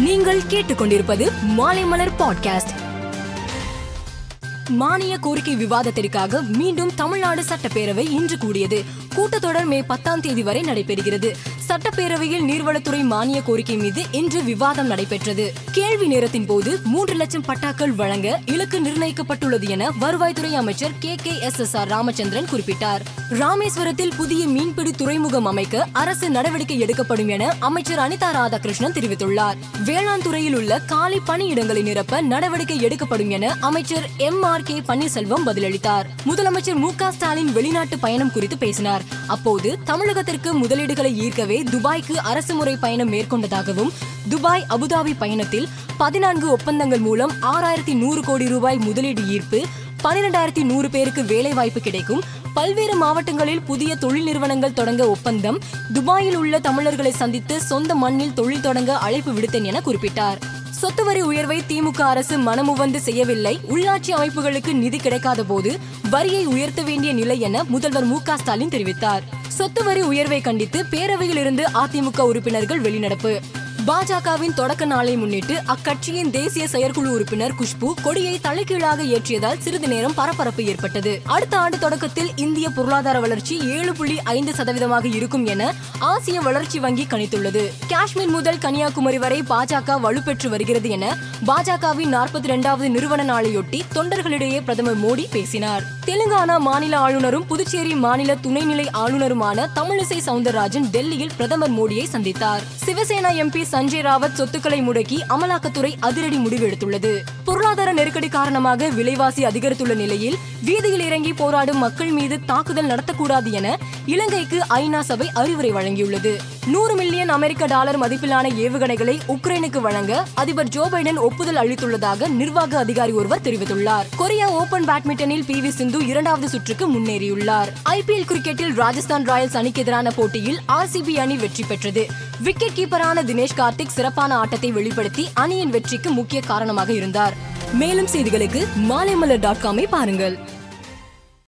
நீங்கள் கேட்டுக்கொண்டிருப்பது மாலைமலர் பாட்காஸ்ட் மானிய கோரிக்கை விவாதத்திற்காக மீண்டும் தமிழ்நாடு சட்டப்பேரவை இன்று கூடியது. கூட்டத்தொடர் மே பத்தாம் தேதி வரை நடைபெறுகிறது. சட்டப்பேரவையில் நீர்வளத்துறை மானிய கோரிக்கை மீது இன்று விவாதம் நடைபெற்றது. கேள்வி நேரத்தின் போது மூன்று லட்சம் பட்டாக்கள் வழங்க இலக்கு நிர்ணயிக்கப்பட்டுள்ளது என வருவாய்த்துறை அமைச்சர் K K S S R Ramachandran குறிப்பிட்டார். ராமேஸ்வரத்தில் புதிய மீன்பிடி துறைமுகம் அமைக்க அரசு நடவடிக்கை எடுக்கப்படும் என அமைச்சர் அனிதா ராதாகிருஷ்ணன் தெரிவித்துள்ளார். வேளாண் துறையில் உள்ள காலி பணியிடங்களை நிரப்ப நடவடிக்கை எடுக்கப்படும் என அமைச்சர் எம் ஆர் கே பன்னீர்செல்வம் பதிலளித்தார். முதலமைச்சர் மு க ஸ்டாலின் வெளிநாட்டு பயணம் குறித்து பேசினார். அப்போது தமிழகத்திற்கு முதலீடுகளை ஈர்க்கவே துபாய்க்கு அரசு முறை பயணம் மேற்கொண்டதாகவும் துபாய் அபுதாபி பயணத்தில் பதினான்கு ஒப்பந்தங்கள் மூலம் ஆறாயிரத்தி நூறு கோடி ரூபாய் முதலீடு ஈர்ப்பு பனிரெண்டாயிரத்தி நூறு பேருக்கு வேலை வாய்ப்பு கிடைக்கும். பல்வேறு மாவட்டங்களில் புதிய தொழில் நிறுவனங்கள் தொடங்க ஒப்பந்தம். துபாயில் உள்ள தமிழர்களை சந்தித்து சொந்த மண்ணில் தொழில் தொடங்க அழைப்பு விடுத்தேன் என குறிப்பிட்டார். சொத்து வரி உயர்வை திமுக அரசு மனமுவந்து செய்யவில்லை. உள்ளாட்சி அமைப்புகளுக்கு நிதி கிடைக்காத போது வரியை உயர்த்த வேண்டிய நிலை என முதல்வர் மு க ஸ்டாலின் தெரிவித்தார். சொத்து வரி உயர்வை கண்டித்து பேரவையில் இருந்து அதிமுக உறுப்பினர்கள் வெளிநடப்பு. பாஜகவின் தொடக்க நாளை முன்னிட்டு அக்கட்சியின் தேசிய செயற்குழு உறுப்பினர் குஷ்பு கொடியை தலைகீழாக ஏற்றியதால் சிறிது நேரம் பரபரப்பு ஏற்பட்டது. அடுத்த ஆண்டு தொடக்கத்தில் இந்திய பொருளாதார வளர்ச்சி ஏழு புள்ளி ஐந்து சதவீதமாக இருக்கும் என ஆசிய வளர்ச்சி வங்கி கணித்துள்ளது. காஷ்மீர் முதல் கன்னியாகுமரி வரை பாஜக வலுப்பெற்று வருகிறது என பாஜகவின் நாற்பத்தி இரண்டாவது நிறுவன நாளையொட்டி தொண்டர்களிடையே பிரதமர் மோடி பேசினார். தெலுங்கானா மாநில ஆளுநரும் புதுச்சேரி மாநில துணைநிலை ஆளுநருமான தமிழிசை சவுந்தரராஜன் டெல்லியில் பிரதமர் மோடியை சந்தித்தார். சிவசேனா எம்பி சஞ்சய் ராவத் சொத்துக்களை முடக்கி அமலாக்கத்துறை அதிரடி முடிவு எடுத்துள்ளது. பொருளாதார நெருக்கடி காரணமாக விலைவாசி அதிகரித்துள்ள நிலையில் வீதியில் இறங்கி போராடும் மக்கள் மீது தாக்குதல் நடத்தக்கூடாது என இலங்கைக்கு ஐநா சபை அறிவுரை வழங்கியுள்ளது. நூறு மில்லியன் அமெரிக்க டாலர் மதிப்பிலான ஏவுகணைகளை உக்ரைனுக்கு வழங்க அதிபர் ஜோ பைடன் ஒப்புதல் அளித்துள்ளதாக நிர்வாக அதிகாரி ஒருவர் தெரிவித்துள்ளார். கொரியா ஓபன் பேட்மிண்டனில் பி வி சிந்து இரண்டாவது சுற்றுக்கு முன்னேறியுள்ளார். ஐபிஎல் கிரிக்கெட்டில் ராஜஸ்தான் ராயல்ஸ் அணிக்கு எதிரான போட்டியில் ஆர்சிபி அணி வெற்றி பெற்றது. விக்கெட் கீப்பரான தினேஷ் கார்த்திக் சிறப்பான ஆட்டத்தை வெளிப்படுத்தி அணியின் வெற்றிக்கு முக்கிய காரணமாக இருந்தார். மேலும் செய்திகளுக்கு மாலைமலர் டாட் காமை பாருங்கள்.